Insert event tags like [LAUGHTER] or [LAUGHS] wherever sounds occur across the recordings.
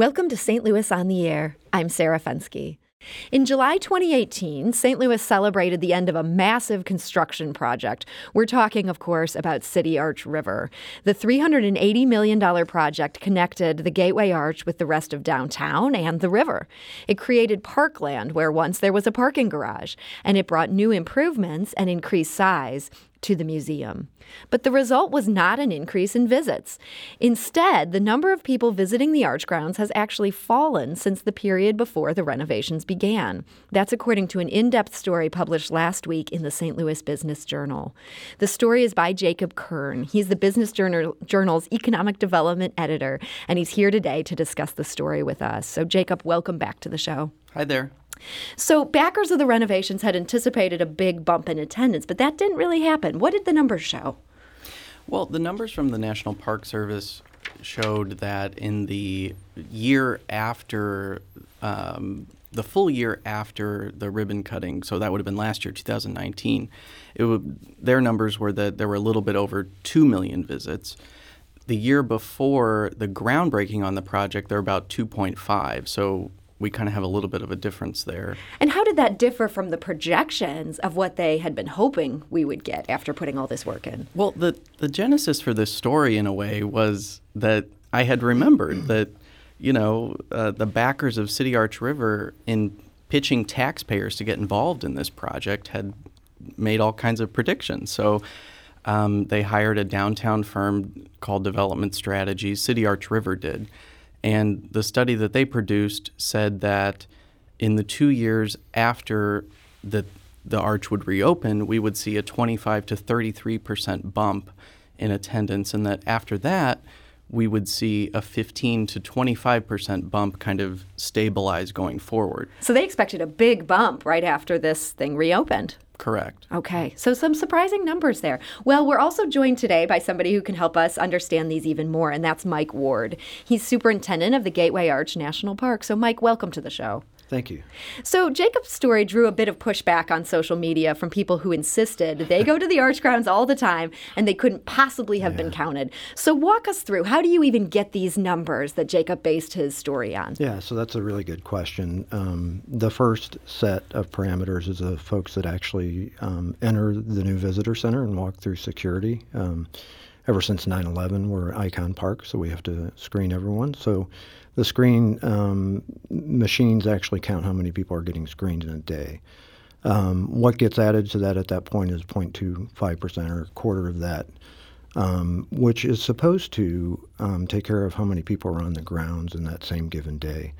Welcome to St. Louis on the Air. I'm Sarah Fenske. In July 2018, St. Louis celebrated the end of a massive construction project. We're talking, of course, about City Arch River. The $380 million project connected the Gateway Arch with the rest of downtown and the river. It created parkland where once there was a parking garage, and it brought new improvements and increased size to the museum. But the result was not an increase in visits. Instead, the number of people visiting the Arch grounds has actually fallen since the period before the renovations began. That's according to an in depth story published last week in the St. Louis Business Journal. The story is by Jacob Kirn. He's the Business Journal, Journal's economic development editor, and he's here today to discuss the story with us. So, Jacob, welcome back to the show. Hi there. So, backers of the renovations had anticipated a big bump in attendance, but that didn't really happen. What did the numbers show? Well, the numbers from the National Park Service showed that in the year after, um, the full year after the ribbon cutting, so that would have been last year, 2019, it would, their numbers were that there were a little bit over 2 million visits. The year before the groundbreaking on the project, there were about 2.5. So we kind of have a little bit of a difference there. And how did that differ from the projections of what they had been hoping we would get after putting all this work in? Well, the the genesis for this story, in a way, was that I had remembered [CLEARS THROAT] that, you know, uh, the backers of City Arch River in pitching taxpayers to get involved in this project had made all kinds of predictions. So. Um, they hired a downtown firm called Development Strategies. City Arch River did, and the study that they produced said that in the two years after the, the arch would reopen, we would see a 25 to 33 percent bump in attendance, and that after that, we would see a 15 to 25 percent bump kind of stabilize going forward. So they expected a big bump right after this thing reopened. Correct. Okay, so some surprising numbers there. Well, we're also joined today by somebody who can help us understand these even more, and that's Mike Ward. He's superintendent of the Gateway Arch National Park. So, Mike, welcome to the show. Thank you. So, Jacob's story drew a bit of pushback on social media from people who insisted they go to the arch grounds all the time and they couldn't possibly have yeah. been counted. So, walk us through how do you even get these numbers that Jacob based his story on? Yeah, so that's a really good question. Um, the first set of parameters is the folks that actually um, enter the new visitor center and walk through security. Um, ever since 9 11, we're Icon Park, so we have to screen everyone. So, the screen um, machines actually count how many people are getting screened in a day. Um, what gets added to that at that point is 0.25% or a quarter of that, um, which is supposed to um, take care of how many people are on the grounds in that same given day.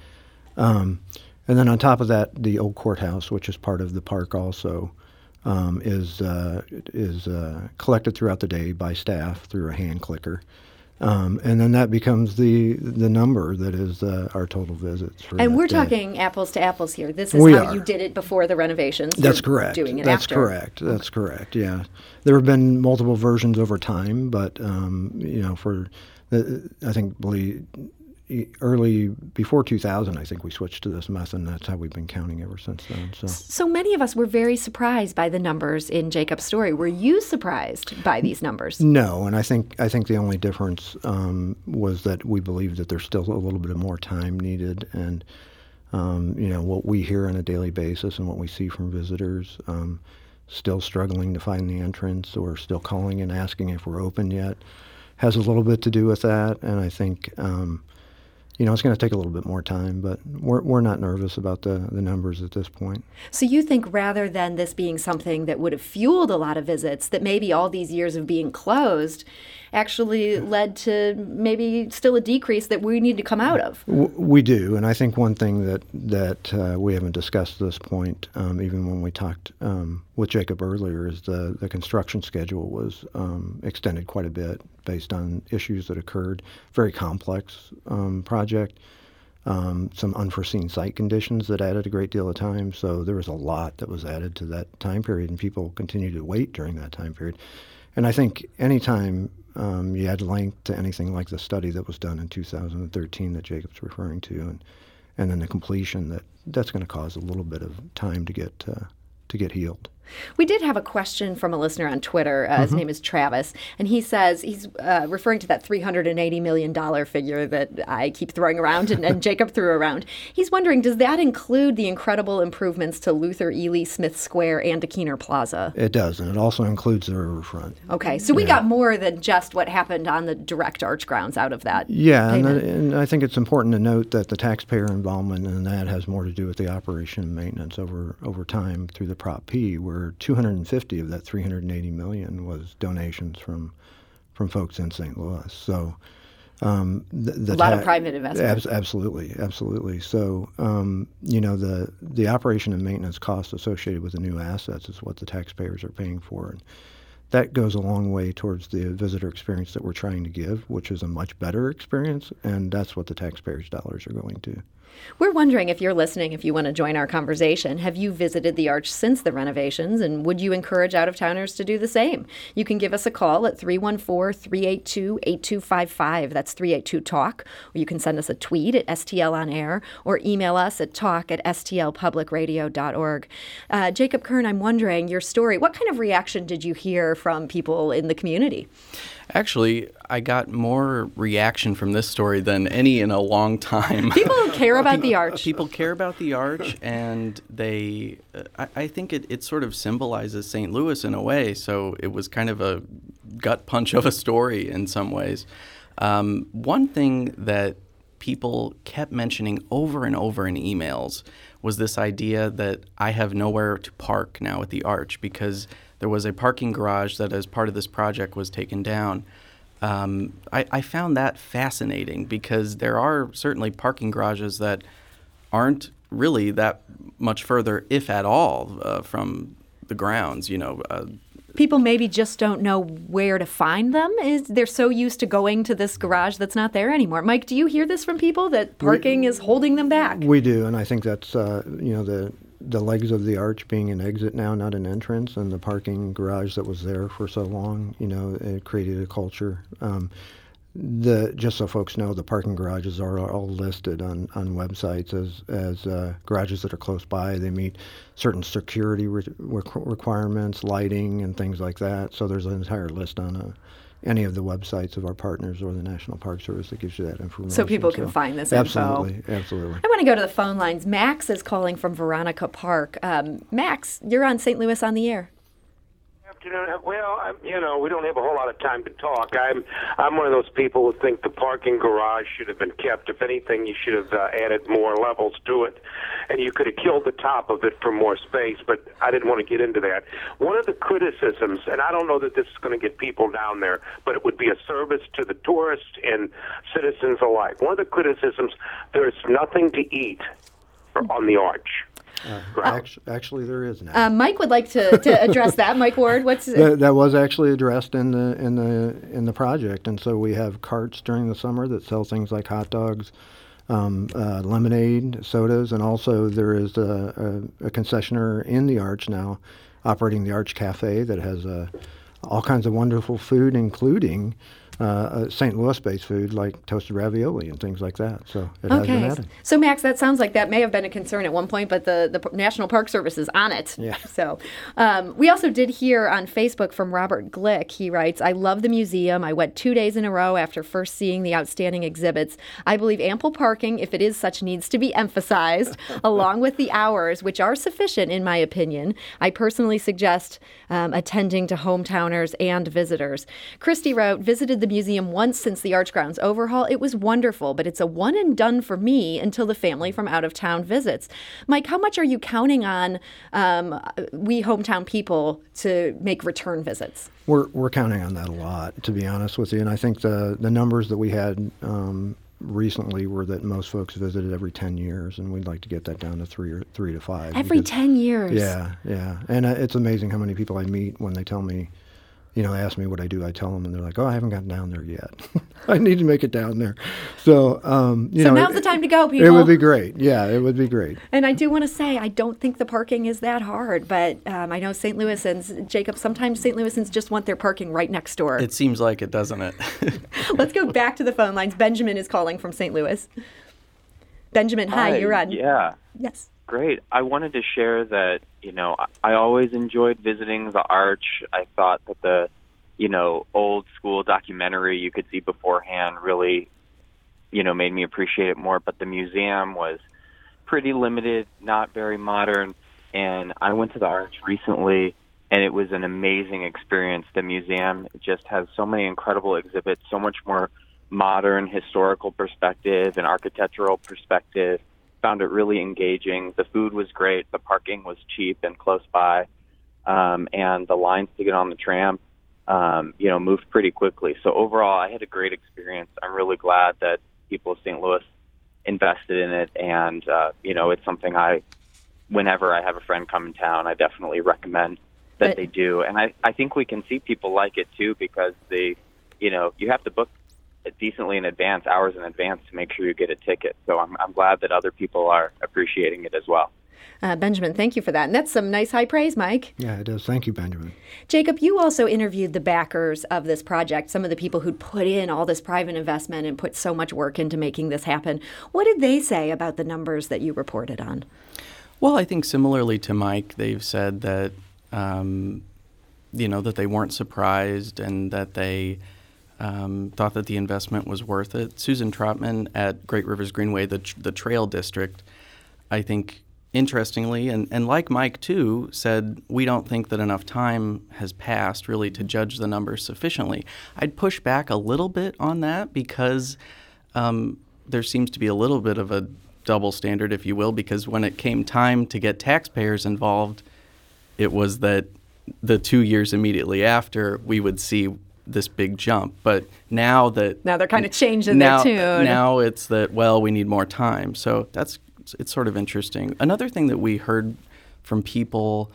Um, and then on top of that, the old courthouse, which is part of the park also, um, is uh, is uh, collected throughout the day by staff through a hand clicker. Um, and then that becomes the the number that is uh, our total visits. and we're day. talking apples to apples here. This is we how are. you did it before the renovations. That's correct. Doing it That's after. correct. That's correct. Yeah, there have been multiple versions over time, but um, you know, for the, I think believe early before 2000 i think we switched to this method and that's how we've been counting ever since then so. So many of us were very surprised by the numbers in jacob's story. Were you surprised by these numbers? no and i think i think the only difference um, was that we believe that there's still a little bit of more time needed and um, you know what we hear on a daily basis and what we see from visitors um, still struggling to find the entrance or still calling and asking if we're open yet has a little bit to do with that and i think um, you know, it's going to take a little bit more time, but we're, we're not nervous about the, the numbers at this point. So you think rather than this being something that would have fueled a lot of visits, that maybe all these years of being closed actually led to maybe still a decrease that we need to come out of? We do, and I think one thing that that uh, we haven't discussed at this point, um, even when we talked um, with Jacob earlier, is the the construction schedule was um, extended quite a bit based on issues that occurred. Very complex um, project. Um, some unforeseen site conditions that added a great deal of time. So there was a lot that was added to that time period, and people continued to wait during that time period. And I think anytime um, you add length to anything like the study that was done in 2013 that Jacob's referring to, and and then the completion that that's going to cause a little bit of time to get uh, to get healed. We did have a question from a listener on Twitter. Uh, mm-hmm. His name is Travis, and he says he's uh, referring to that $380 million figure that I keep throwing around and, and [LAUGHS] Jacob threw around. He's wondering, does that include the incredible improvements to Luther Ely Smith Square and Kiener Plaza? It does, and it also includes the riverfront. Okay, so we got more than just what happened on the direct arch grounds out of that. Yeah, and, and, I think it's important to note that the taxpayer involvement in that has more to do with the operation and maintenance over, over time through the Prop P, where 250 of that 380 million was donations from from folks in St. Louis. So um, the, the a lot ta- of private investment. Ab- absolutely, absolutely. So um, you know the the operation and maintenance costs associated with the new assets is what the taxpayers are paying for, and that goes a long way towards the visitor experience that we're trying to give, which is a much better experience, and that's what the taxpayers' dollars are going to. We're wondering if you're listening, if you want to join our conversation. Have you visited the Arch since the renovations, and would you encourage out of towners to do the same? You can give us a call at 314 382 8255. That's 382 Talk. Or you can send us a tweet at STL On Air or email us at talk at stlpublicradio.org. Uh, Jacob Kirn, I'm wondering your story. What kind of reaction did you hear from people in the community? Actually, I got more reaction from this story than any in a long time. [LAUGHS] People care about people, the arch. People care about the arch, and they, uh, I, I, think it, it sort of symbolizes St. Louis in a way. So it was kind of a gut punch of a story in some ways. Um, one thing that people kept mentioning over and over in emails was this idea that I have nowhere to park now at the arch because there was a parking garage that, as part of this project, was taken down. Um, I, I, found that fascinating because there are certainly parking garages that aren't really that much further, if at all, uh, from the grounds. You know, uh, people maybe just don't know where to find them. Is they're so used to going to this garage that's not there anymore. Mike, do you hear this from people that parking we, is holding them back? We do, and I think that's uh, you know the the legs of the arch being an exit now, not an entrance, and the parking garage that was there for so long, you know, it created a culture. Um, the just so folks know, the parking garages are all listed on, on websites as as uh, garages that are close by. They meet certain security re- requirements, lighting, and things like that. So there's an entire list on a any of the websites of our partners or the National Park Service that gives you that information. So people can so, find this absolutely, info. Absolutely, absolutely. I want to go to the phone lines. Max is calling from Veronica Park. Um, Max, you're on St. Louis on the air afternoon. Well, I'm, you know, we don't have a whole lot of time to talk. I'm I'm one of those people who think the parking garage should have been kept. If anything, you should have uh, added more levels to it, and you could have killed the top of it for more space. But I didn't want to get into that. One of the criticisms, and I don't know that this is going to get people down there, but it would be a service to the tourists and citizens alike. One of the criticisms: there's nothing to eat on the arch. Uh, actually, actually, there is now. Uh, Mike would like to, to address that. Mike Ward, what's [LAUGHS] that, that, was actually addressed in the in the in the project, and so we have carts during the summer that sell things like hot dogs, um, uh, lemonade, sodas, and also there is a, a, a, in the Arch now, operating the Arch Cafe that has uh, all kinds of wonderful food, including uh, uh St. Louis-based food like toasted ravioli and things like that. So it okay. has been added. So Max, that sounds like that may have been a concern at one point, but the, the National Park Service is on it. Yeah. [LAUGHS] So um, we also did hear on Facebook from Robert Glick. He writes, "I love the museum. I went two days in a row after first seeing the outstanding exhibits. I believe ample parking, if it is such, needs to be emphasized, [LAUGHS] along with the hours, which are sufficient in my opinion. I personally suggest um, attending to hometowners and visitors." Christy wrote, "Visited the museum once since the Arch Grounds overhaul. It was wonderful, but it's a one and done for me until the family from out of town visits. Mike, how much are you counting on um, we hometown people to make return visits? We're, we're counting on that a lot, to be honest with you. And I think the, the numbers that we had um, recently were that most folks visited every 10 years and we'd like to get that down to three or three to five every because, 10 years yeah yeah and uh, it's amazing how many people i meet when they tell me you know, ask me what I do, I tell them, and they're like, "Oh, I haven't gotten down there yet. [LAUGHS] I need to make it down there." So, um, you so know, now's it, the time to go, people. It would be great. Yeah, it would be great. And I do want to say, I don't think the parking is that hard, but um, I know St. Louisans, Jacob. Sometimes St. Louisans just want their parking right next door. It seems like it, doesn't it? [LAUGHS] Let's go back to the phone lines. Benjamin is calling from St. Louis. Benjamin, hi, hi you're on. Yeah. Yes. Great. I wanted to share that, you know, I always enjoyed visiting the Arch. I thought that the, you know, old school documentary you could see beforehand really, you know, made me appreciate it more. But the museum was pretty limited, not very modern. And I went to the Arch recently, and it was an amazing experience. The museum just has so many incredible exhibits, so much more modern historical perspective and architectural perspective found it really engaging. The food was great. The parking was cheap and close by, um, and the lines to get on the tram, um, you know, moved pretty quickly. So overall, I had a great experience. I'm really glad that people of St. Louis invested in it, and uh, you know, it's something I, whenever I have a friend come in town, I definitely recommend that but, they do. And I, I think we can see people like it too because they, you know, you have to book decently in advance, hours in advance, to make sure you get a ticket. So I'm, I'm glad that other people are appreciating it as well. Uh, Benjamin, thank you for that. And that's some nice high praise, Mike. Yeah, it is. Thank you, Benjamin. Jacob, you also interviewed the backers of this project, some of the people who'd put in all this private investment and put so much work into making this happen. What did they say about the numbers that you reported on? Well, I think similarly to Mike, they've said that, um, you know, that they weren't surprised and that they um, thought that the investment was worth it. Susan Trautman at Great Rivers Greenway, the, the trail district, I think interestingly, and, and like Mike too, said we don't think that enough time has passed really to judge the numbers sufficiently. I'd push back a little bit on that because um, there seems to be a little bit of a double standard, if you will, because when it came time to get taxpayers involved, it was that the two years immediately after we would see this big jump. But now that now they're kind of changing now, their tune. Now it's that well, we need more time. So that's it's sort of interesting. Another thing that we heard from people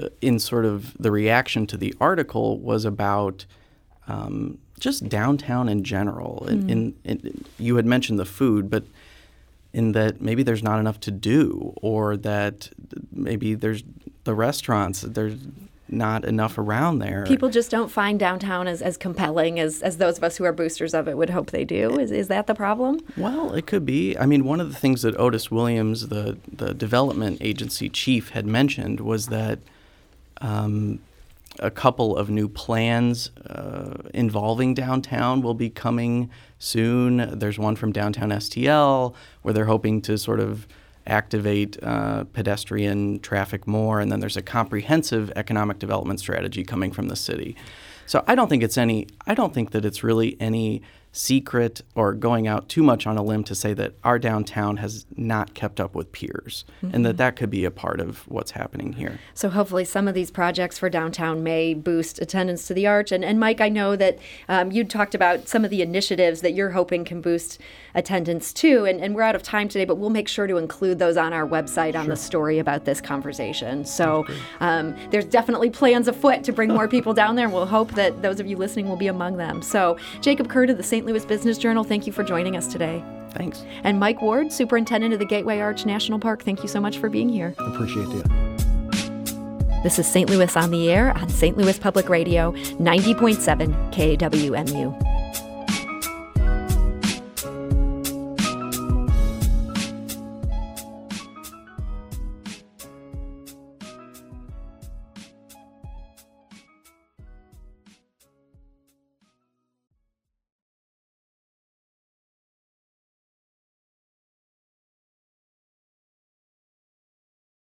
uh, in sort of the reaction to the article was about um, just downtown in general. Mm. In, in, in, you had mentioned the food, but in that maybe there's not enough to do, or that maybe there's the restaurants there's not enough around there. People just don't find downtown as, as compelling as, as those of us who are boosters of it would hope they do. Is, is that the problem? Well, it could be. I mean, one of the things that Otis Williams, the, the development agency chief, had mentioned was that um, a couple of new plans uh, involving downtown will be coming soon. There's one from downtown STL where they're hoping to sort of activate uh, pedestrian traffic more, and then there's a comprehensive economic development strategy coming from the city. So I don't think it's any. I don't think that it's really any secret or going out too much on a limb to say that our downtown has not kept up with peers mm-hmm. and that that could be a part of what's happening here. So hopefully some of these projects for downtown may boost attendance to the arch. And, and Mike, I know that um, you talked about some of the initiatives that you're hoping can boost attendance too. And, and we're out of time today, but we'll make sure to include those on our website on the story about this conversation. So um, there's definitely plans afoot to bring more people down there. And we'll hope that those of you listening will be among them. So Jacob Kirn of the St. Louis Business Journal, thank you for joining us today. Thanks. And Mike Ward, Superintendent of the Gateway Arch National Park, thank you so much for being here. Appreciate it. This is St. Louis on the Air on St. Louis Public Radio, 90.7 KWMU.